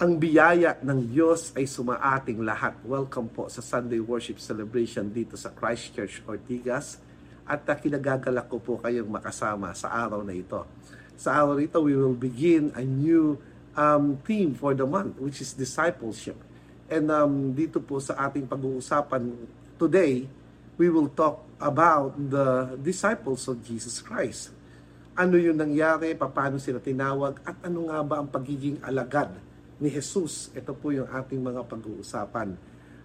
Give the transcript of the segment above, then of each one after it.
Ang biyaya ng Diyos ay sumaating lahat. Welcome po sa Sunday Worship Celebration dito sa Christchurch, Ortigas. At uh, kinagagalak ko po kayong makasama sa araw na ito. Sa araw na ito, we will begin a new um, theme for the month, which is discipleship. And um, dito po sa ating pag-uusapan today, we will talk about the disciples of Jesus Christ. Ano yung nangyari, paano sila tinawag, at ano nga ba ang pagiging alagad ni Jesus. Ito po yung ating mga pag-uusapan.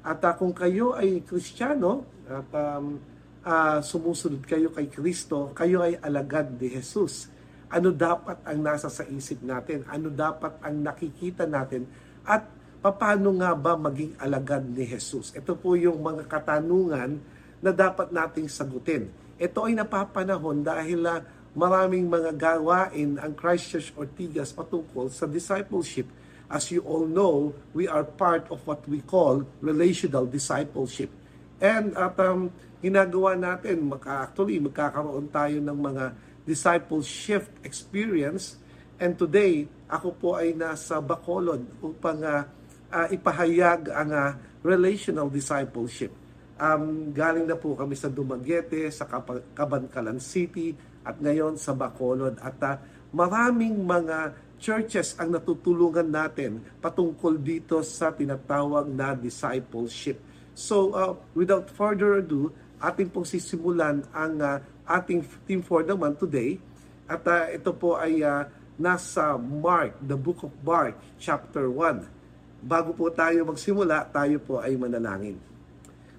At uh, kung kayo ay Kristiyano at um, uh, sumusunod kayo kay Kristo, kayo ay alagad ni Jesus. Ano dapat ang nasa sa isip natin? Ano dapat ang nakikita natin? At paano nga ba maging alagad ni Jesus? Ito po yung mga katanungan na dapat nating sagutin. Ito ay napapanahon dahil uh, maraming mga gawain ang Christchurch Ortigas patungkol sa discipleship As you all know, we are part of what we call relational discipleship. And at um, ginagawa natin, maka, actually magkakaroon tayo ng mga discipleship experience. And today, ako po ay nasa Bacolod upang uh, uh, ipahayag ang uh, relational discipleship. Um, galing na po kami sa Dumaguete, sa Kabankalan City, at ngayon sa Bacolod. At uh, maraming mga churches ang natutulungan natin patungkol dito sa tinatawag na discipleship. So, uh, without further ado, ating pong sisimulan ang uh, ating theme for the month today. At uh, ito po ay uh, nasa Mark, the book of Mark, chapter 1. Bago po tayo magsimula, tayo po ay manalangin.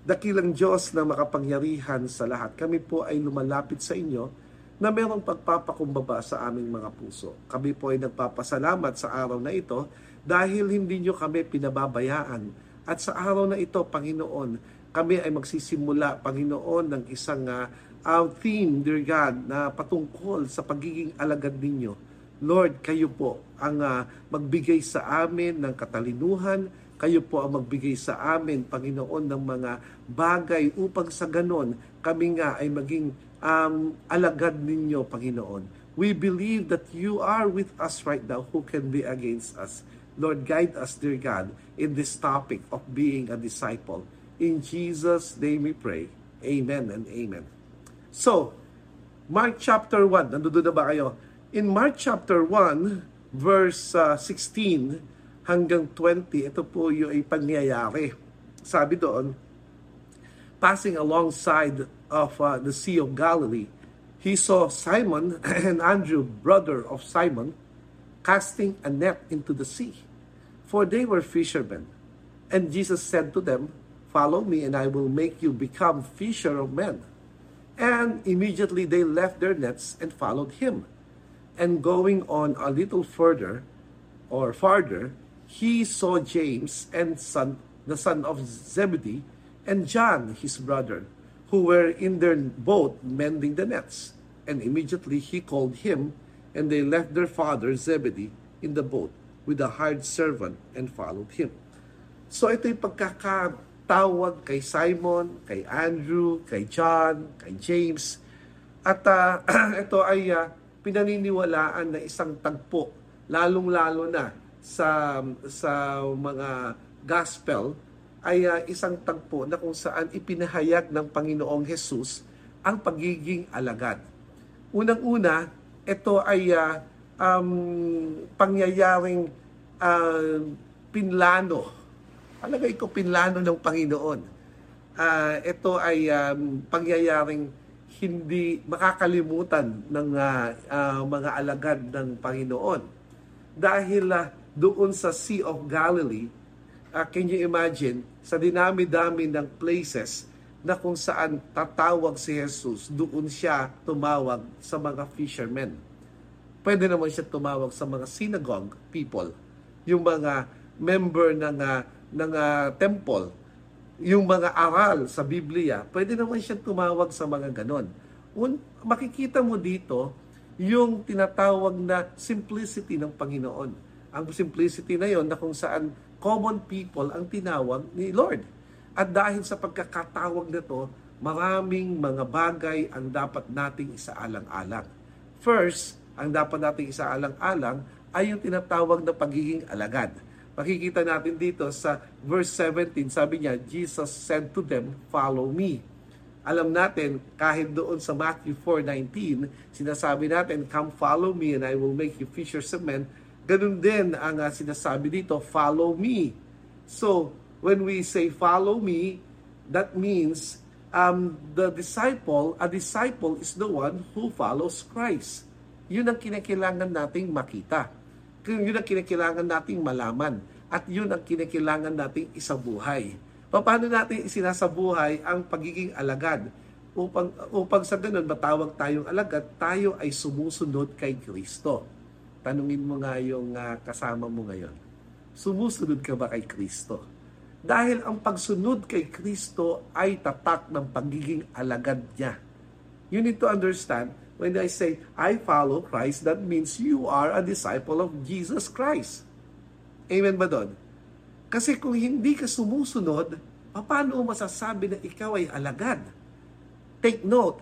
Dakilang Diyos na makapangyarihan sa lahat, kami po ay lumalapit sa inyo na mayroong pagpapakumbaba sa aming mga puso. Kami po ay nagpapasalamat sa araw na ito dahil hindi nyo kami pinababayaan. At sa araw na ito, Panginoon, kami ay magsisimula, Panginoon, ng isang uh, theme, dear God, na patungkol sa pagiging alagad ninyo. Lord, kayo po ang uh, magbigay sa amin ng katalinuhan, kayo po ang magbigay sa amin, Panginoon, ng mga bagay upang sa ganon kami nga ay maging um, alagad ninyo, Panginoon. We believe that you are with us right now. Who can be against us? Lord, guide us, dear God, in this topic of being a disciple. In Jesus' name we pray. Amen and amen. So, Mark chapter 1, nandoon na ba kayo? In Mark chapter 1, verse uh, 16 hanggang 20, ito po yung ay pangyayari. Sabi doon, passing alongside of uh, the Sea of Galilee, he saw Simon and Andrew, brother of Simon, casting a net into the sea, for they were fishermen. And Jesus said to them, Follow me, and I will make you become fisher of men. And immediately they left their nets and followed him. And going on a little further, or farther, he saw James and son, the son of Zebedee, and John, his brother, who were in their boat mending the nets. And immediately he called him, and they left their father Zebedee in the boat with a hired servant and followed him. So ito yung pagkakatawag kay Simon, kay Andrew, kay John, kay James. At uh, ito ay uh, pinaniniwalaan na isang tagpo, lalong-lalo na sa sa mga gospel ay uh, isang tagpo na kung saan ipinahayag ng Panginoong Hesus ang pagiging alagad. Unang-una, ito ay uh, um, pangyayaring uh, pinlano. Alagay ko pinlano ng Panginoon. Uh, ito ay um, pangyayaring hindi makakalimutan ng uh, uh, mga alagad ng Panginoon. Dahil uh, doon sa Sea of Galilee, uh, can you imagine, sa dinami-dami ng places na kung saan tatawag si Jesus, doon siya tumawag sa mga fishermen. Pwede naman siya tumawag sa mga synagogue people, yung mga member ng, uh, ng uh, temple, yung mga aral sa Biblia, pwede naman siya tumawag sa mga ganon. Un, makikita mo dito yung tinatawag na simplicity ng Panginoon. Ang simplicity na yon na kung saan common people ang tinawag ni Lord. At dahil sa pagkakatawag na to, maraming mga bagay ang dapat nating isaalang-alang. First, ang dapat nating isaalang-alang ay yung tinatawag na pagiging alagad. Makikita natin dito sa verse 17, sabi niya, Jesus said to them, follow me. Alam natin, kahit doon sa Matthew 4.19, sinasabi natin, come follow me and I will make you fishers of men. Ganun din ang uh, sinasabi dito, follow me. So, when we say follow me, that means um, the disciple, a disciple is the one who follows Christ. Yun ang kinakailangan nating makita. Yun ang kinakailangan nating malaman. At yun ang kinakailangan nating isabuhay. Paano natin isinasabuhay ang pagiging alagad? Upang, upang sa ganun matawag tayong alagad, tayo ay sumusunod kay Kristo. Tanungin mo nga yung uh, kasama mo ngayon. Sumusunod ka ba kay Kristo? Dahil ang pagsunod kay Kristo ay tatak ng pagiging alagad niya. You need to understand, when I say, I follow Christ, that means you are a disciple of Jesus Christ. Amen ba doon? Kasi kung hindi ka sumusunod, paano masasabi na ikaw ay alagad? Take note,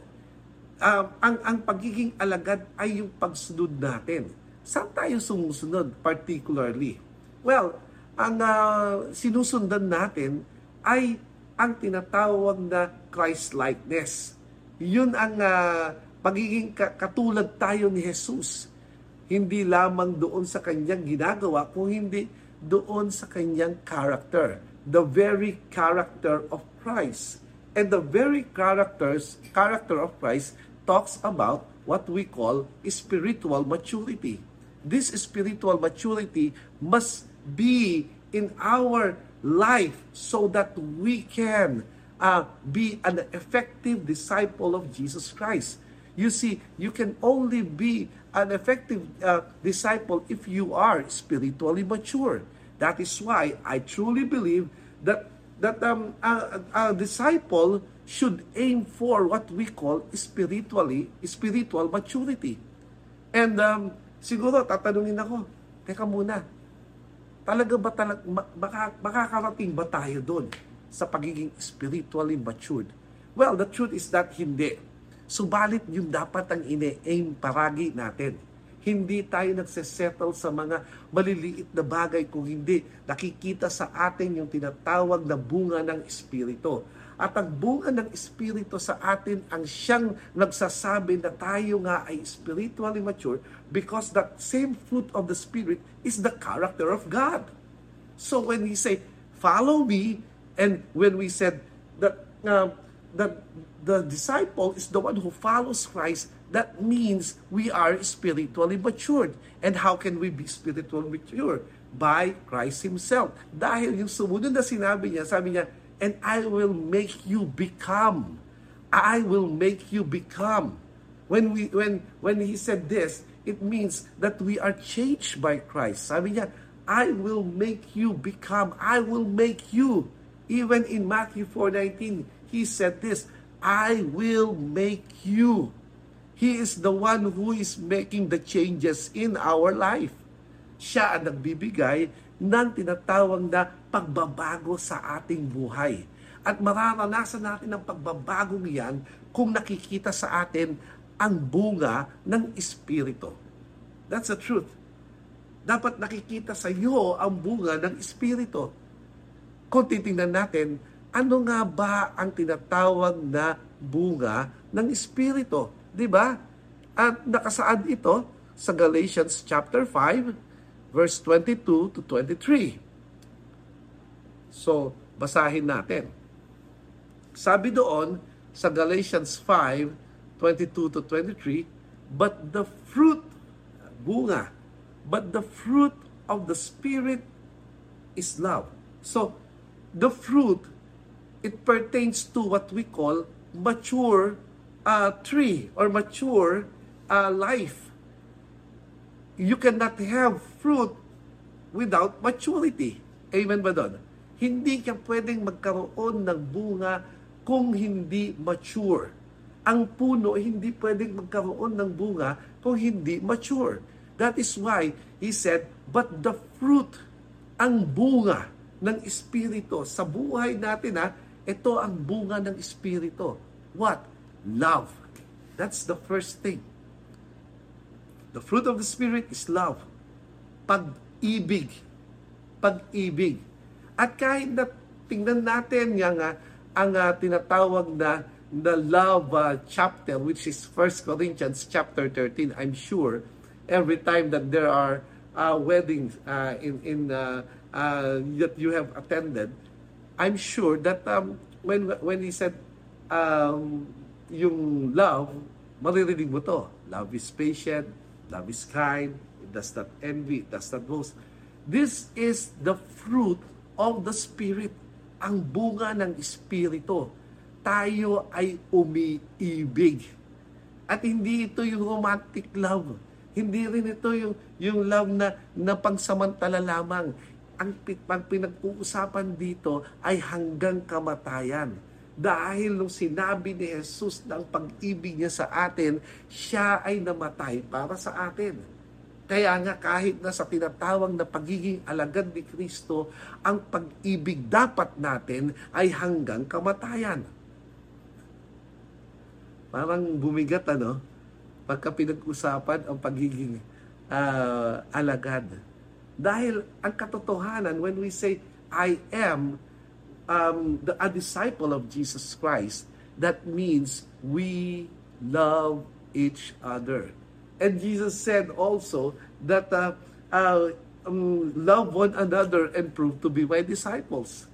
uh, ang, ang pagiging alagad ay yung pagsunod natin. Saan tayo sumusunod particularly? Well, ang uh, sinusundan natin ay ang tinatawag na Christ-likeness. Yun ang uh, pagiging katulad tayo ni Jesus hindi lamang doon sa kanyang ginagawa, kung hindi doon sa kanyang character. The very character of Christ. And the very characters, character of Christ talks about what we call spiritual maturity. This spiritual maturity must be in our life so that we can uh, be an effective disciple of Jesus Christ. You see, you can only be an effective uh, disciple if you are spiritually mature. That is why I truly believe that that um, a, a disciple should aim for what we call spiritually spiritual maturity. And um, siguro tatanungin ako, teka muna, talaga ba talag, maka, makakarating ba tayo doon sa pagiging spiritually matured? Well, the truth is that hindi. Subalit yung dapat ang ine-aim paragi natin. Hindi tayo nagsesettle sa mga maliliit na bagay kung hindi nakikita sa atin yung tinatawag na bunga ng Espiritu. At ang bunga ng Espiritu sa atin ang siyang nagsasabi na tayo nga ay spiritually mature because that same fruit of the Spirit is the character of God. So when we say, follow me, and when we said that, uh, that the disciple is the one who follows Christ, that means we are spiritually matured. And how can we be spiritually mature? By Christ Himself. Dahil yung sumunod na sinabi niya, sabi niya, and I will make you become. I will make you become. When we when when he said this, it means that we are changed by Christ. Sabi niya, I will make you become. I will make you. Even in Matthew 4:19, he said this, I will make you. He is the one who is making the changes in our life. Siya ang nagbibigay ng tinatawag na pagbabago sa ating buhay. At mararanasan natin ang pagbabagong yan kung nakikita sa atin ang bunga ng Espiritu. That's the truth. Dapat nakikita sa iyo ang bunga ng Espiritu. Kung titingnan natin, ano nga ba ang tinatawag na bunga ng Espiritu? Di ba? At nakasaad ito sa Galatians chapter 5 verse 22 to 23. So, basahin natin. Sabi doon sa Galatians 5, 22 to 23, But the fruit, bunga, but the fruit of the Spirit is love. So, the fruit it pertains to what we call mature uh, tree or mature uh, life. You cannot have fruit without maturity. Amen ba doon? Hindi ka pwedeng magkaroon ng bunga kung hindi mature. Ang puno hindi pwedeng magkaroon ng bunga kung hindi mature. That is why he said, but the fruit, ang bunga ng Espiritu sa buhay natin ha, ito ang bunga ng Espiritu. What? Love. That's the first thing. The fruit of the Spirit is love. Pag-ibig. pag-ibig. At kahit na tingnan natin yung uh, ang uh, tinatawag na the love uh, chapter which is 1 Corinthians chapter 13, I'm sure every time that there are uh, weddings uh, in in uh, uh, that you have attended, I'm sure that um, when when he said um, yung love, maririnig mo to. Love is patient, love is kind, it does not envy, it does not boast. This is the fruit of the Spirit ang bunga ng Espiritu. Tayo ay umiibig. At hindi ito yung romantic love. Hindi rin ito yung, yung love na, na pangsamantala lamang. Ang, ang pinag-uusapan dito ay hanggang kamatayan. Dahil nung sinabi ni Jesus ng pag-ibig niya sa atin, siya ay namatay para sa atin. Kaya nga kahit na sa tinatawag na pagiging alagad ni Kristo, ang pag-ibig dapat natin ay hanggang kamatayan. Parang bumigat ano, pagka pinag-usapan ang pagiging uh, alagad. Dahil ang katotohanan, when we say, I am um, the, a disciple of Jesus Christ, that means we love each other. And Jesus said also that uh, uh, um, love one another and prove to be my disciples.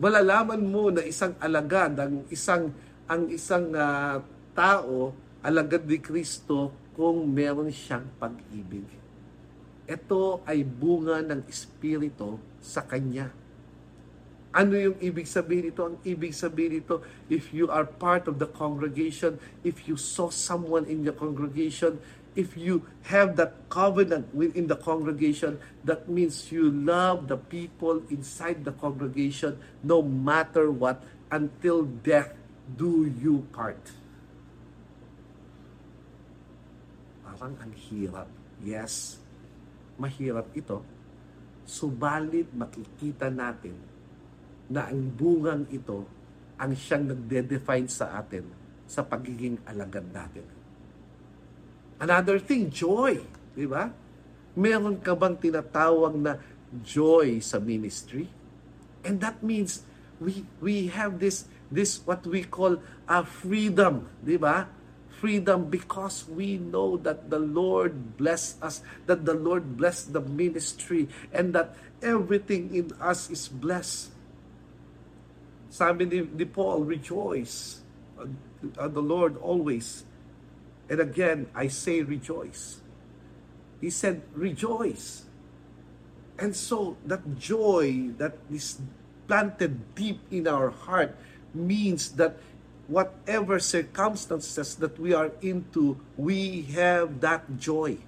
Malalaman mo na isang alagad, ang isang ang isang uh, tao, alagad ni Kristo kung meron siyang pag-ibig. Ito ay bunga ng Espiritu sa Kanya. Ano yung ibig sabihin nito? Ang ibig sabihin nito, if you are part of the congregation, if you saw someone in the congregation, if you have that covenant within the congregation, that means you love the people inside the congregation no matter what until death do you part. Parang ang hirap. Yes, mahirap ito. Subalit makikita natin na ang bungang ito ang siyang nagde-define sa atin sa pagiging alagad natin. Another thing, joy. Di ba? Meron ka bang tinatawag na joy sa ministry? And that means we we have this this what we call a freedom, di ba? Freedom because we know that the Lord bless us, that the Lord bless the ministry, and that everything in us is blessed. Sabi ni, ni Paul, rejoice uh, the Lord always. And again, I say rejoice. He said, rejoice. And so that joy that is planted deep in our heart means that whatever circumstances that we are into, we have that joy.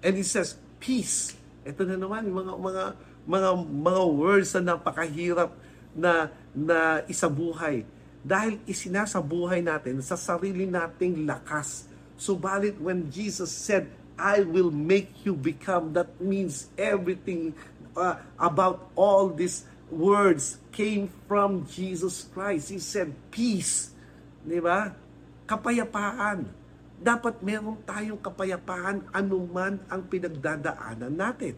And he says, peace. Ito na naman, mga, mga, mga, mga words na napakahirap na na isabuhay dahil isinasabuhay natin sa sarili nating lakas. Subalit when Jesus said, I will make you become, that means everything uh, about all these words came from Jesus Christ. He said, peace. Di ba? Kapayapaan. Dapat meron tayong kapayapaan anuman ang pinagdadaanan natin.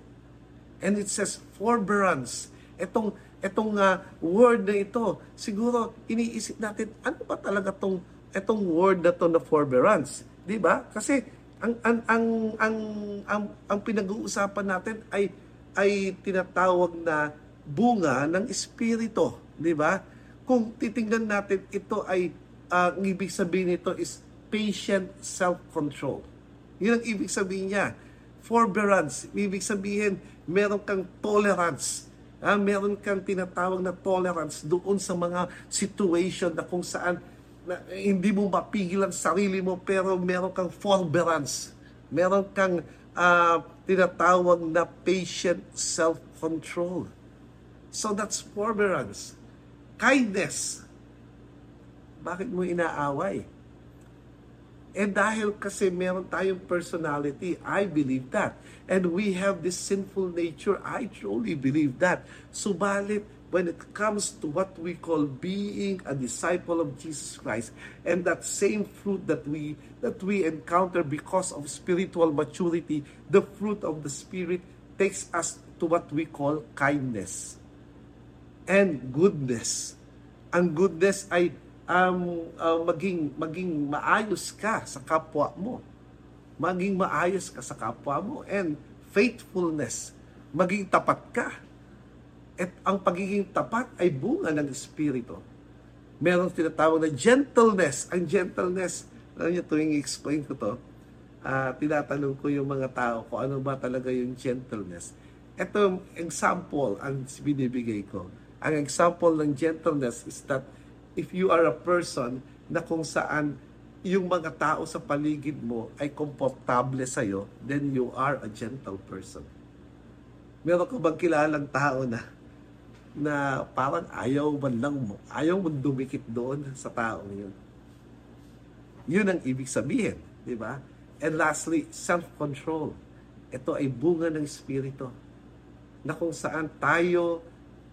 And it says forbearance. Itong etong uh, word na ito, siguro iniisip natin, ano ba talaga tong etong word na to na forbearance? 'Di ba? Kasi ang ang ang ang ang, ang pinag-uusapan natin ay ay tinatawag na bunga ng espiritu, 'di ba? Kung titingnan natin ito ay uh, ang ibig sabihin nito is patient self-control. 'Yun ang ibig sabihin niya. Forbearance, ibig sabihin meron kang tolerance Ah, meron kang tinatawag na tolerance doon sa mga situation na kung saan na, eh, hindi mo mapigilan sarili mo pero meron kang forbearance. Meron kang uh, tinatawag na patient self-control. So that's forbearance. Kindness. Bakit mo inaaway? Eh dahil kasi meron tayong personality, I believe that. And we have this sinful nature, I truly believe that. Subalit, when it comes to what we call being a disciple of Jesus Christ, and that same fruit that we that we encounter because of spiritual maturity, the fruit of the Spirit takes us to what we call kindness and goodness. Ang goodness ay um, uh, maging maging maayos ka sa kapwa mo. Maging maayos ka sa kapwa mo and faithfulness, maging tapat ka. At ang pagiging tapat ay bunga ng Espiritu. Meron tinatawag na gentleness. Ang gentleness, alam niyo, tuwing explain ko to, uh, tinatanong ko yung mga tao kung ano ba talaga yung gentleness. Ito, example ang binibigay ko. Ang example ng gentleness is that if you are a person na kung saan yung mga tao sa paligid mo ay komportable sa'yo, then you are a gentle person. Meron ka bang kilalang tao na na parang ayaw man lang mo, ayaw mo dumikit doon sa taong yun. Yun ang ibig sabihin, di ba? And lastly, self-control. Ito ay bunga ng Espiritu na kung saan tayo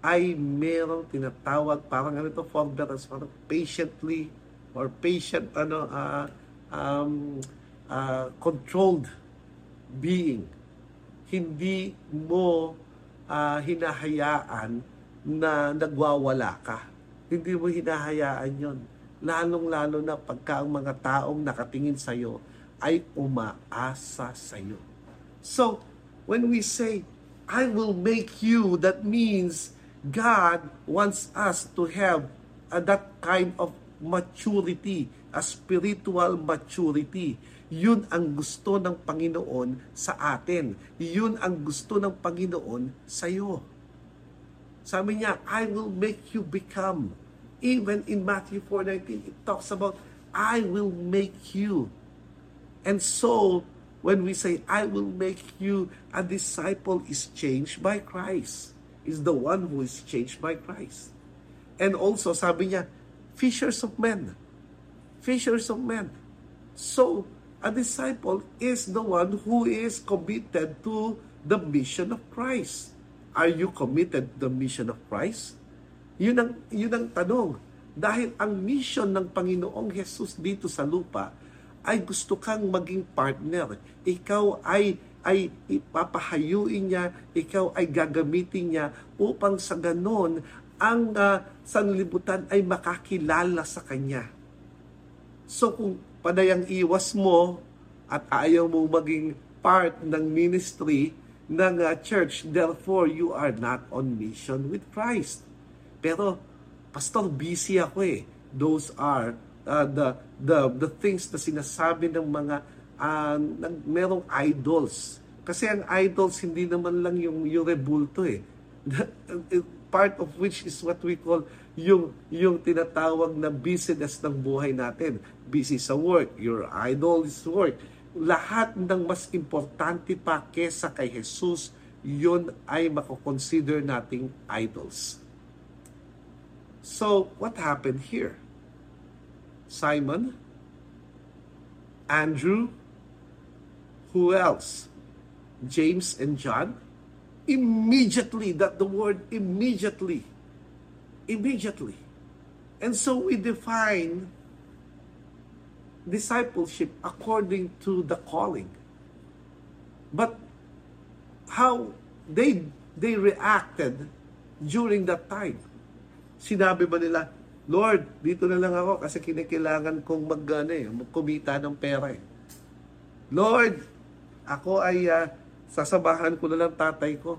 ay merong tinatawag parang ano ito forbearance parang patiently or patient ano uh, um, uh, controlled being. Hindi mo uh, hinahayaan na nagwawala ka. Hindi mo hinahayaan yon lalong-lalo na pagka ang mga taong nakatingin sa iyo ay umaasa sa iyo so when we say I will make you that means God wants us to have uh, that kind of maturity, a spiritual maturity. Yun ang gusto ng Panginoon sa atin. Yun ang gusto ng Panginoon sa iyo. Sabi niya, I will make you become. Even in Matthew 4.19, it talks about, I will make you. And so, when we say, I will make you, a disciple is changed by Christ is the one who is changed by Christ. And also, sabi niya, fishers of men. Fishers of men. So, a disciple is the one who is committed to the mission of Christ. Are you committed to the mission of Christ? Yun ang, yun ang tanong. Dahil ang mission ng Panginoong Jesus dito sa lupa ay gusto kang maging partner. Ikaw ay ay ipapahayuin niya, ikaw ay gagamitin niya upang sa ganon ang uh, sanlibutan ay makakilala sa Kanya. So kung padayang iwas mo at ayaw mo maging part ng ministry ng uh, church, therefore you are not on mission with Christ. Pero, Pastor, busy ako eh. Those are uh, the, the, the things na sinasabi ng mga uh, merong idols. Kasi ang idols hindi naman lang yung, yung rebulto eh. Part of which is what we call yung, yung tinatawag na business ng buhay natin. Busy sa work, your idol is work. Lahat ng mas importante pa kesa kay Jesus, yun ay makoconsider nating idols. So, what happened here? Simon, Andrew, who else? James and John? Immediately, that the word immediately. Immediately. And so we define discipleship according to the calling. But how they they reacted during that time. Sinabi ba nila, Lord, dito na lang ako kasi kinikilangan kong mag, ano, eh, kumita ng pera eh. Lord, ako ay uh, sasabahan ko na lang tatay ko.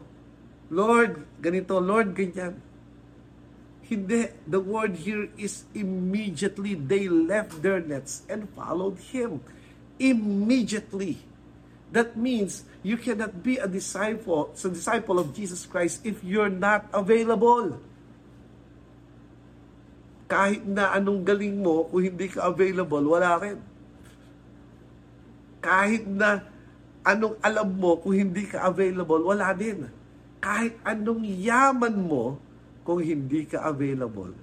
Lord, ganito, Lord, ganyan. Hindi. The word here is immediately they left their nets and followed Him. Immediately. That means you cannot be a disciple, a disciple of Jesus Christ if you're not available. Kahit na anong galing mo, kung hindi ka available, wala rin. Kahit na anong alam mo kung hindi ka available, wala din. Kahit anong yaman mo, kung hindi ka available,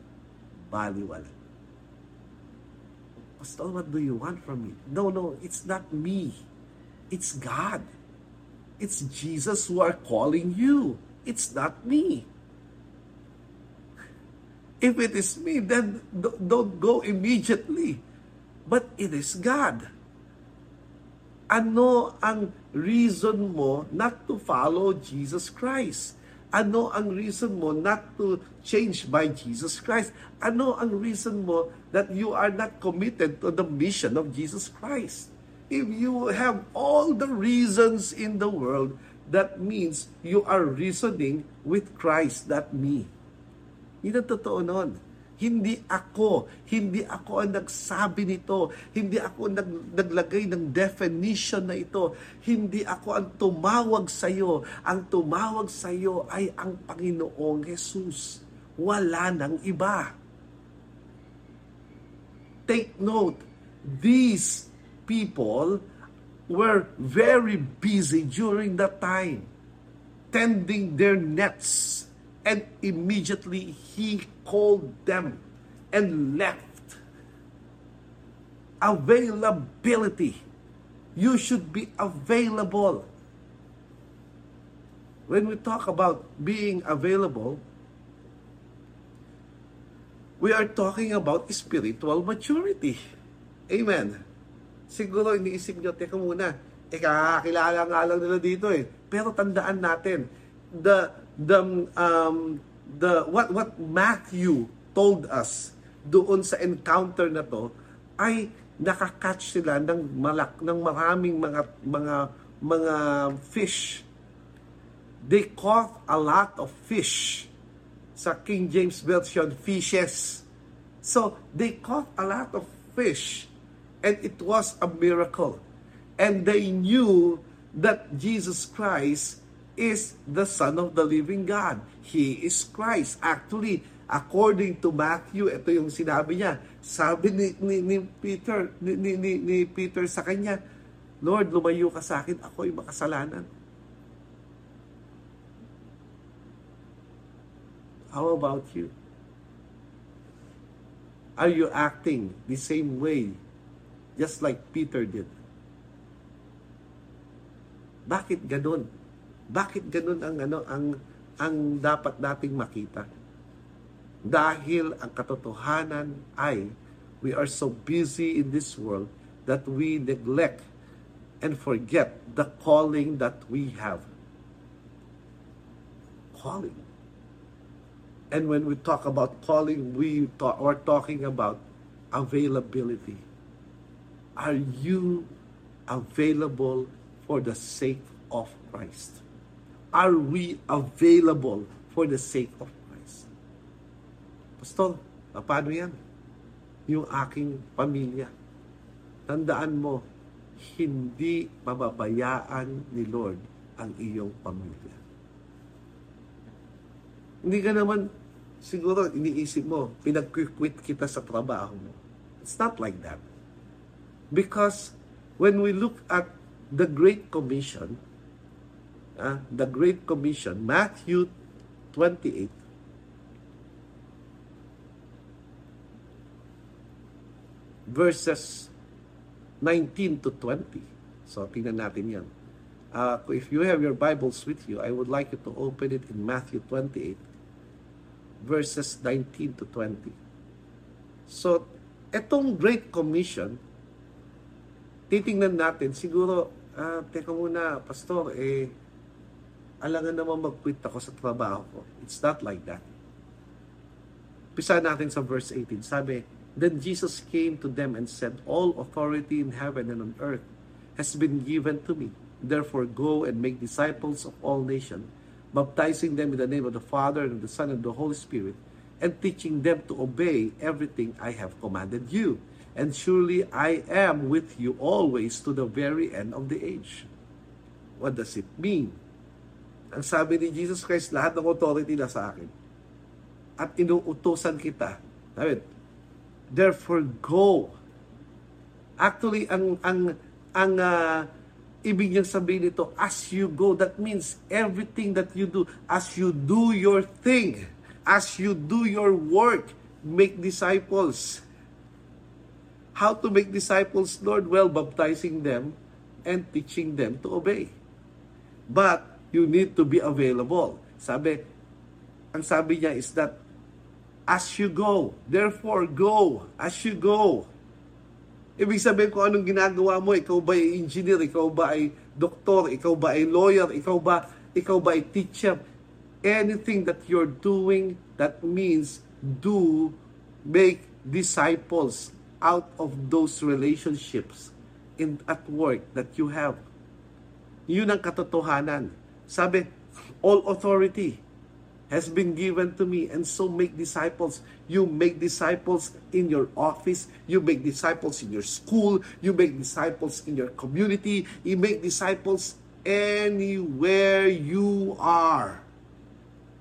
baliwala. Pastor, what do you want from me? No, no, it's not me. It's God. It's Jesus who are calling you. It's not me. If it is me, then don't go immediately. But it is God ano ang reason mo not to follow Jesus Christ? Ano ang reason mo not to change by Jesus Christ? Ano ang reason mo that you are not committed to the mission of Jesus Christ? If you have all the reasons in the world, that means you are reasoning with Christ, not me. Yun ang totoo nun. Hindi ako, hindi ako ang nagsabi nito, hindi ako nag, naglagay ng definition na ito, hindi ako ang tumawag sa iyo. Ang tumawag sa iyo ay ang Panginoong Jesus. Wala nang iba. Take note, these people were very busy during that time, tending their nets And immediately he called them and left. Availability. You should be available. When we talk about being available, we are talking about spiritual maturity. Amen. Siguro iniisip nyo, teka muna, eh kakakilala nga lang nila dito eh. Pero tandaan natin, the the um, the what what Matthew told us doon sa encounter na to ay nakakatch sila ng malak ng maraming mga mga mga fish. They caught a lot of fish. Sa King James version, fishes. So, they caught a lot of fish. And it was a miracle. And they knew that Jesus Christ is the Son of the living God. He is Christ. Actually, according to Matthew, ito yung sinabi niya. Sabi ni, ni, ni Peter, ni, ni, ni, ni Peter sa kanya, Lord, lumayo ka sa akin, ako ay makasalanan. How about you? Are you acting the same way just like Peter did? Bakit ganun? Bakit ganun ang ano ang ang dapat nating makita? Dahil ang katotohanan ay we are so busy in this world that we neglect and forget the calling that we have. Calling. And when we talk about calling, we talk, are talking about availability. Are you available for the sake of Christ? Are we available for the sake of Christ? Pastor, paano yan? Yung aking pamilya. Tandaan mo, hindi mababayaan ni Lord ang iyong pamilya. Hindi ka naman, siguro iniisip mo, pinag-quit kita sa trabaho mo. It's not like that. Because when we look at the Great Commission, uh, the Great Commission, Matthew 28, verses 19 to 20. So, tingnan natin yan. Uh, if you have your Bibles with you, I would like you to open it in Matthew 28, verses 19 to 20. So, etong Great Commission, titingnan natin, siguro, uh, teka muna, Pastor, eh, alangan naman mag-quit ako sa trabaho ko. It's not like that. Pisa natin sa verse 18. Sabi, Then Jesus came to them and said, All authority in heaven and on earth has been given to me. Therefore go and make disciples of all nations, baptizing them in the name of the Father and the Son and the Holy Spirit, and teaching them to obey everything I have commanded you. And surely I am with you always to the very end of the age. What does it mean? Ang sabi ni Jesus Christ, lahat ng authority na sa akin. At inuutosan kita. Sabi, therefore go. Actually, ang ang ang uh, ibig niyang sabihin nito, as you go, that means everything that you do, as you do your thing, as you do your work, make disciples. How to make disciples, Lord? Well, baptizing them and teaching them to obey. But you need to be available. Sabi, ang sabi niya is that as you go, therefore go, as you go. Ibig sabihin kung anong ginagawa mo, ikaw ba ay engineer, ikaw ba ay doktor, ikaw ba ay lawyer, ikaw ba, ikaw ba ay teacher, anything that you're doing, that means do make disciples out of those relationships in at work that you have. Yun ang katotohanan. Sabi, all authority has been given to me and so make disciples. You make disciples in your office, you make disciples in your school, you make disciples in your community, you make disciples anywhere you are.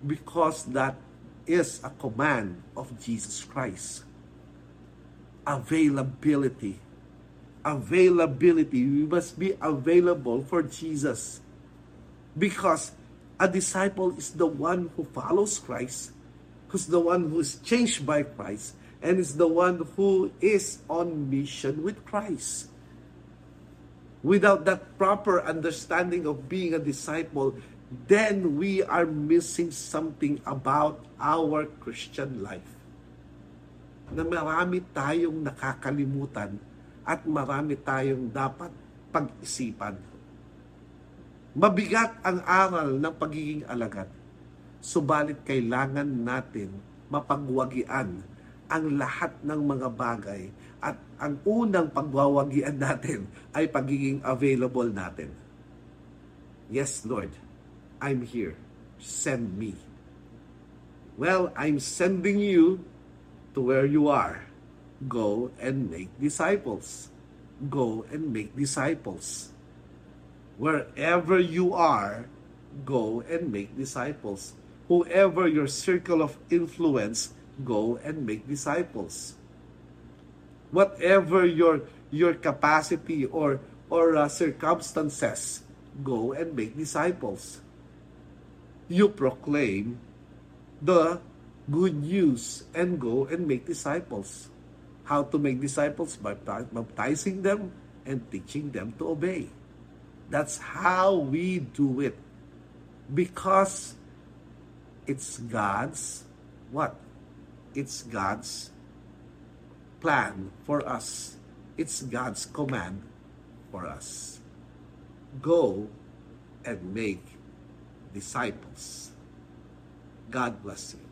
Because that is a command of Jesus Christ. Availability. Availability. We must be available for Jesus. Because a disciple is the one who follows Christ, who's the one who is changed by Christ, and is the one who is on mission with Christ. Without that proper understanding of being a disciple, then we are missing something about our Christian life. Na marami tayong nakakalimutan at marami tayong dapat pag-isipan. Mabigat ang aral ng pagiging alagad, subalit kailangan natin mapagwagian ang lahat ng mga bagay at ang unang pagwawagian natin ay pagiging available natin. Yes, Lord, I'm here. Send me. Well, I'm sending you to where you are. Go and make disciples. Go and make disciples. Wherever you are, go and make disciples. Whoever your circle of influence, go and make disciples. Whatever your your capacity or or uh, circumstances, go and make disciples. You proclaim the good news and go and make disciples. How to make disciples? By baptizing them and teaching them to obey. That's how we do it. Because it's God's what? It's God's plan for us. It's God's command for us. Go and make disciples. God bless you.